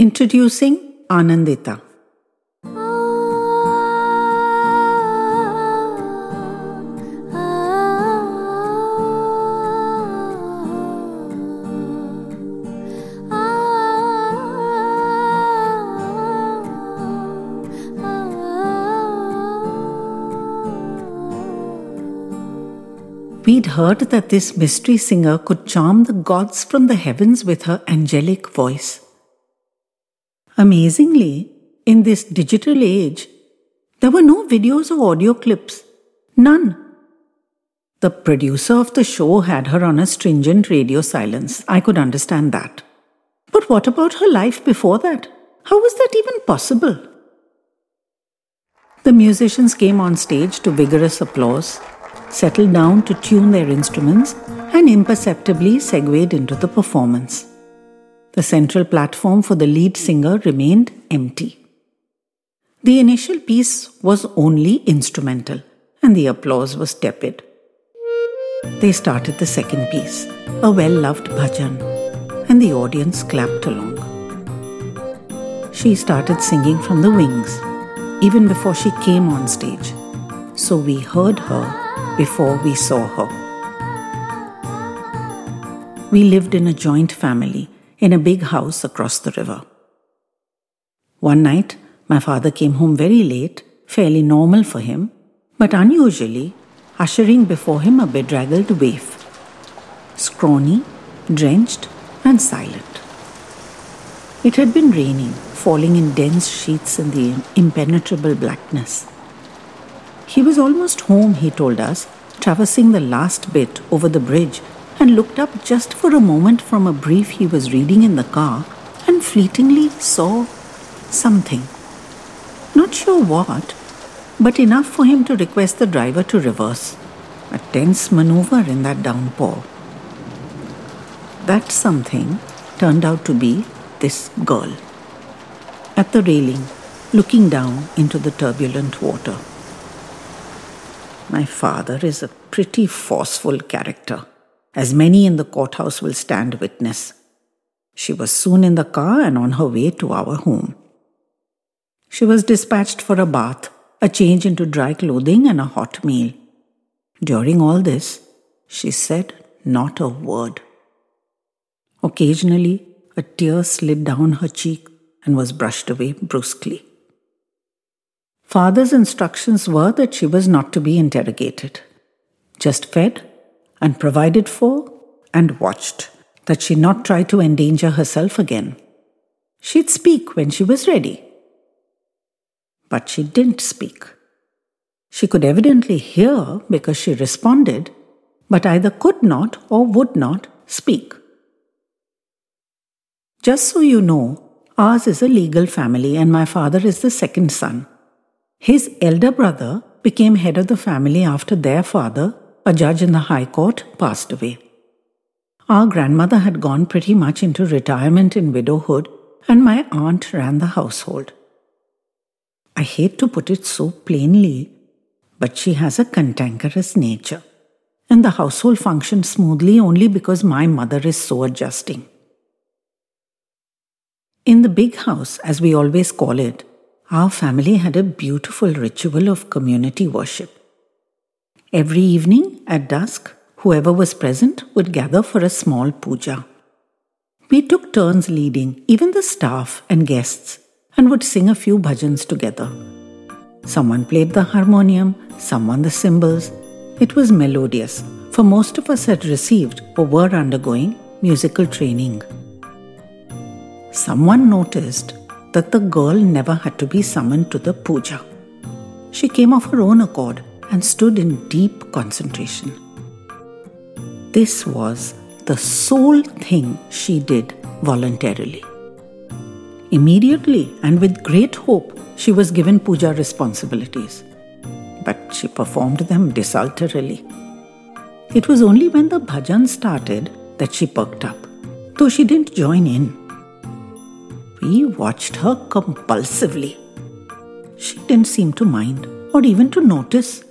Introducing Anandita. We'd heard that this mystery singer could charm the gods from the heavens with her angelic voice. Amazingly, in this digital age, there were no videos or audio clips. None. The producer of the show had her on a stringent radio silence. I could understand that. But what about her life before that? How was that even possible? The musicians came on stage to vigorous applause settled down to tune their instruments, and imperceptibly segued into the performance. The central platform for the lead singer remained empty. The initial piece was only instrumental, and the applause was tepid. They started the second piece, a well loved bhajan, and the audience clapped along. She started singing from the wings, even before she came on stage, so we heard her before we saw her. We lived in a joint family in a big house across the river. One night, my father came home very late, fairly normal for him, but unusually, ushering before him a bedraggled waif. Scrawny, drenched, and silent. It had been raining, falling in dense sheets in the impenetrable blackness. He was almost home, he told us, traversing the last bit over the bridge, and looked up just for a moment from a brief he was reading in the car and fleetingly saw something. Not sure what, but enough for him to request the driver to reverse. A tense maneuver in that downpour. That something turned out to be this girl. At the railing, looking down into the turbulent water. My father is a pretty forceful character, as many in the courthouse will stand witness. She was soon in the car and on her way to our home. She was dispatched for a bath, a change into dry clothing, and a hot meal. During all this, she said not a word. Occasionally, a tear slid down her cheek and was brushed away brusquely. Father's instructions were that she was not to be interrogated, just fed and provided for and watched, that she not try to endanger herself again. She'd speak when she was ready. But she didn't speak. She could evidently hear because she responded, but either could not or would not speak. Just so you know, ours is a legal family and my father is the second son. His elder brother became head of the family after their father, a judge in the High Court, passed away. Our grandmother had gone pretty much into retirement in widowhood, and my aunt ran the household. I hate to put it so plainly, but she has a cantankerous nature, and the household functions smoothly only because my mother is so adjusting. In the big house, as we always call it, our family had a beautiful ritual of community worship. Every evening at dusk, whoever was present would gather for a small puja. We took turns leading, even the staff and guests, and would sing a few bhajans together. Someone played the harmonium, someone the cymbals. It was melodious, for most of us had received or were undergoing musical training. Someone noticed that the girl never had to be summoned to the puja. She came of her own accord and stood in deep concentration. This was the sole thing she did voluntarily. Immediately and with great hope, she was given puja responsibilities. But she performed them desultorily. It was only when the bhajan started that she perked up, though she didn't join in. We watched her compulsively. She didn't seem to mind or even to notice.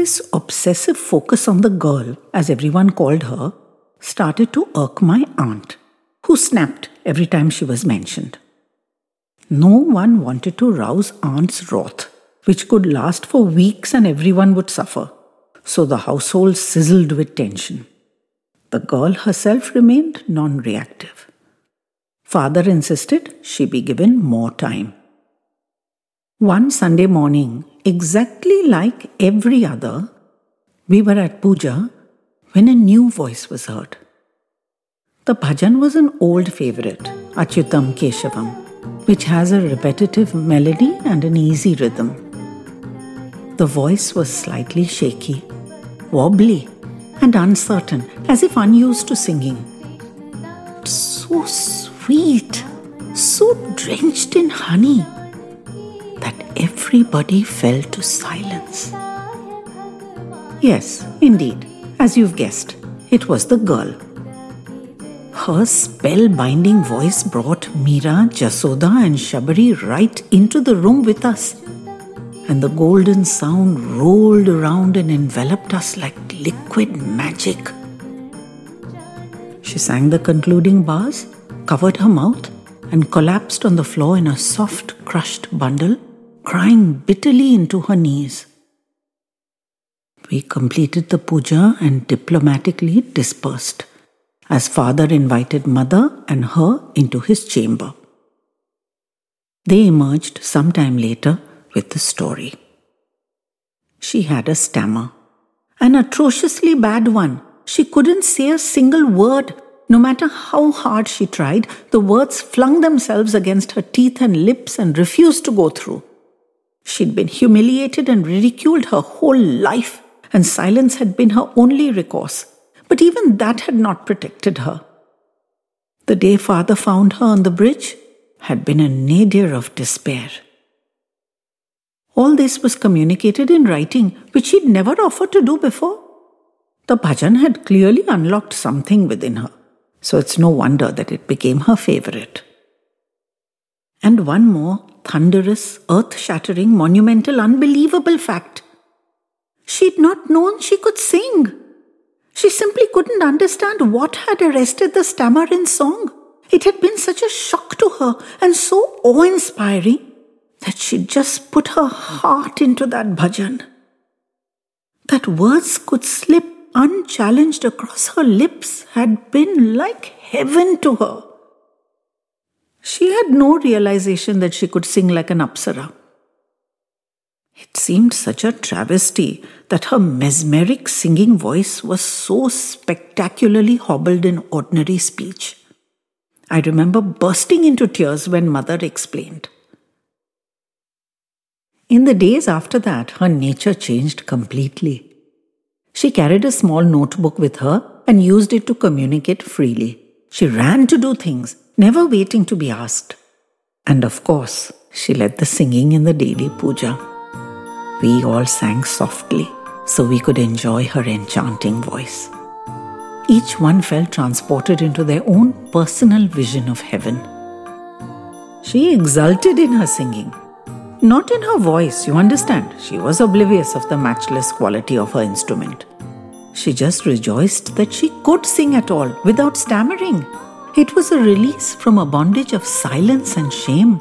This obsessive focus on the girl, as everyone called her, started to irk my aunt, who snapped every time she was mentioned. No one wanted to rouse Aunt's wrath, which could last for weeks and everyone would suffer, so the household sizzled with tension. The girl herself remained non reactive. Father insisted she be given more time. One Sunday morning, exactly like every other, we were at puja when a new voice was heard. The bhajan was an old favorite, Achyutam Keshavam, which has a repetitive melody and an easy rhythm. The voice was slightly shaky, wobbly, and uncertain, as if unused to singing. So sweet, so drenched in honey, that everybody fell to silence. Yes, indeed, as you've guessed, it was the girl. Her spell-binding voice brought Meera, Jasoda, and Shabari right into the room with us and the golden sound rolled around and enveloped us like liquid magic. She sang the concluding bars, covered her mouth, and collapsed on the floor in a soft, crushed bundle, crying bitterly into her knees. We completed the puja and diplomatically dispersed, as father invited mother and her into his chamber. They emerged some time later with the story. She had a stammer, an atrociously bad one. She couldn't say a single word. No matter how hard she tried, the words flung themselves against her teeth and lips and refused to go through. She'd been humiliated and ridiculed her whole life, and silence had been her only recourse. But even that had not protected her. The day father found her on the bridge had been a nadir of despair. All this was communicated in writing, which she'd never offered to do before. The bhajan had clearly unlocked something within her, so it's no wonder that it became her favorite. And one more thunderous, earth shattering, monumental, unbelievable fact. She'd not known she could sing. She simply couldn't understand what had arrested the stammer in song. It had been such a shock to her and so awe inspiring that she'd just put her heart into that bhajan. That words could slip unchallenged across her lips had been like heaven to her. She had no realization that she could sing like an apsara. It seemed such a travesty that her mesmeric singing voice was so spectacularly hobbled in ordinary speech. I remember bursting into tears when mother explained. In the days after that, her nature changed completely. She carried a small notebook with her and used it to communicate freely. She ran to do things, never waiting to be asked. And of course, she led the singing in the daily puja. We all sang softly so we could enjoy her enchanting voice. Each one felt transported into their own personal vision of heaven. She exulted in her singing not in her voice, you understand. She was oblivious of the matchless quality of her instrument. She just rejoiced that she could sing at all without stammering. It was a release from a bondage of silence and shame.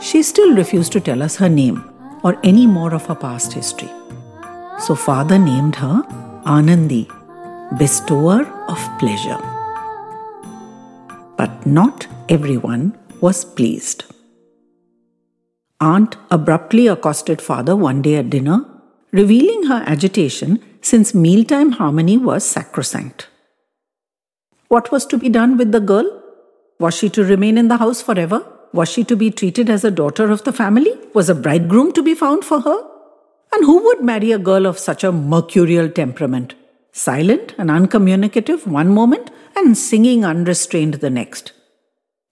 She still refused to tell us her name or any more of her past history. So, father named her Anandi, bestower of pleasure. But not everyone was pleased. Aunt abruptly accosted father one day at dinner, revealing her agitation since mealtime harmony was sacrosanct. What was to be done with the girl? Was she to remain in the house forever? Was she to be treated as a daughter of the family? Was a bridegroom to be found for her? And who would marry a girl of such a mercurial temperament? Silent and uncommunicative one moment and singing unrestrained the next.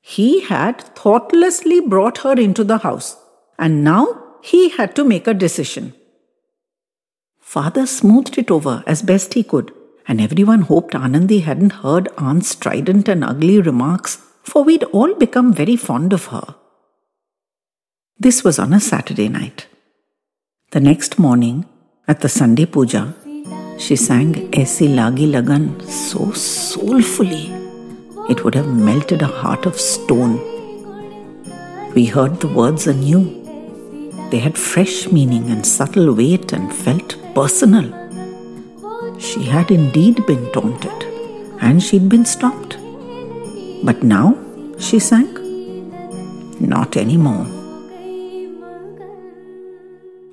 He had thoughtlessly brought her into the house and now he had to make a decision. Father smoothed it over as best he could, and everyone hoped Anandi hadn't heard Aunt's strident and ugly remarks, for we'd all become very fond of her. This was on a Saturday night. The next morning, at the Sunday puja, she sang Aisi Lagi Lagan so soulfully it would have melted a heart of stone. We heard the words anew. They had fresh meaning and subtle weight and felt personal. She had indeed been taunted, and she'd been stopped. But now, she sang, not anymore.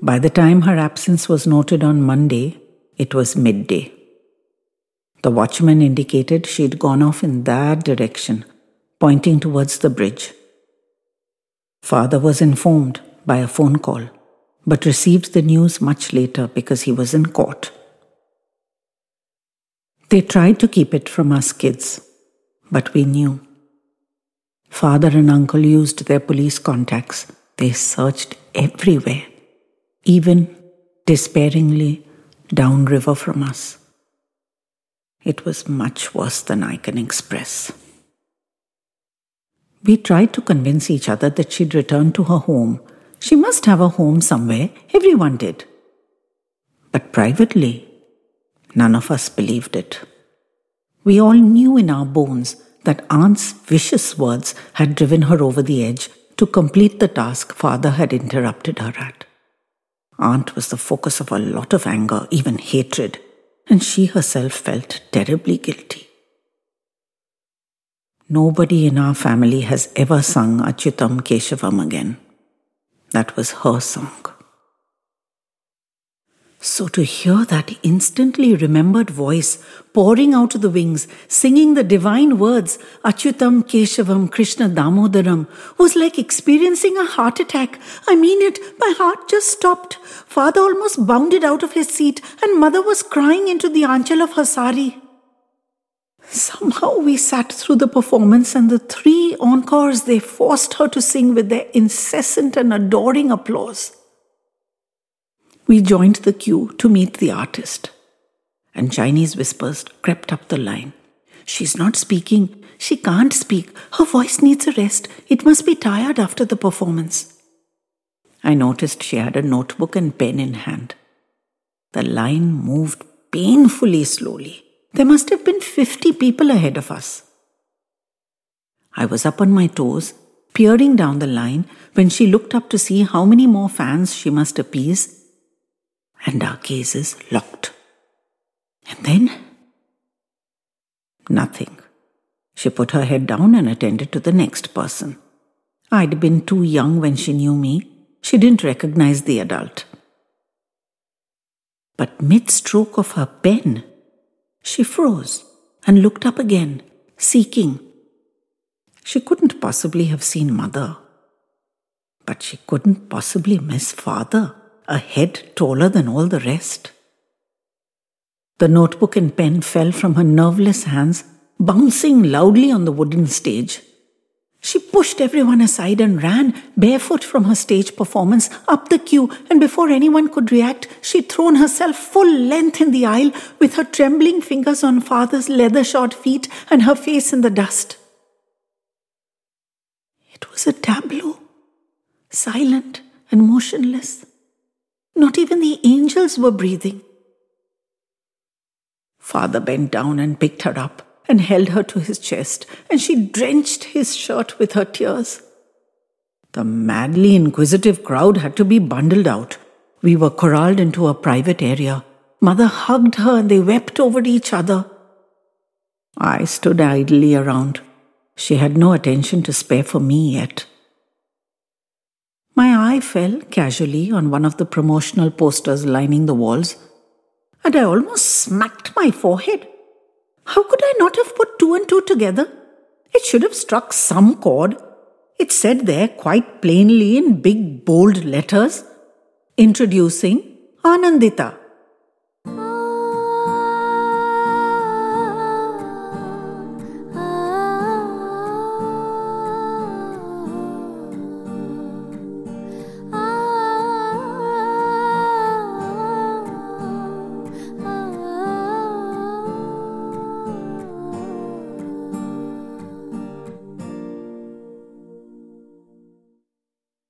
By the time her absence was noted on Monday, it was midday. The watchman indicated she'd gone off in that direction, pointing towards the bridge. Father was informed by a phone call, but received the news much later because he was in court. They tried to keep it from us kids, but we knew. Father and uncle used their police contacts. They searched everywhere, even despairingly downriver from us. It was much worse than I can express. We tried to convince each other that she'd return to her home. She must have a home somewhere. Everyone did. But privately, none of us believed it. We all knew in our bones that Aunt's vicious words had driven her over the edge to complete the task Father had interrupted her at. Aunt was the focus of a lot of anger, even hatred, and she herself felt terribly guilty. Nobody in our family has ever sung Achyutam Keshavam again. That was her song. So to hear that instantly remembered voice pouring out of the wings, singing the divine words, Achyutam Keshavam Krishna Damodaram, was like experiencing a heart attack. I mean it, my heart just stopped. Father almost bounded out of his seat, and mother was crying into the anchal of her sari. Somehow we sat through the performance, and the three encores they forced her to sing with their incessant and adoring applause. We joined the queue to meet the artist, and Chinese whispers crept up the line. She's not speaking. She can't speak. Her voice needs a rest. It must be tired after the performance. I noticed she had a notebook and pen in hand. The line moved painfully slowly. There must have been 50 people ahead of us. I was up on my toes, peering down the line, when she looked up to see how many more fans she must appease and our gazes locked. And then, nothing. She put her head down and attended to the next person. I'd been too young when she knew me. She didn't recognize the adult. But mid stroke of her pen, she froze and looked up again, seeking. She couldn't possibly have seen mother, but she couldn't possibly miss father a head taller than all the rest. The notebook and pen fell from her nerveless hands, bouncing loudly on the wooden stage. She pushed everyone aside and ran, barefoot from her stage performance, up the queue, and before anyone could react, she'd thrown herself full length in the aisle with her trembling fingers on father's leather shod feet and her face in the dust. It was a tableau, silent and motionless. Not even the angels were breathing. Father bent down and picked her up and held her to his chest, and she drenched his shirt with her tears. The madly inquisitive crowd had to be bundled out. We were corralled into a private area. Mother hugged her and they wept over each other. I stood idly around. She had no attention to spare for me yet. My eye fell casually on one of the promotional posters lining the walls, and I almost smacked my forehead. How could I not have put two and two together? It should have struck some chord. It said there quite plainly in big bold letters Introducing Anandita,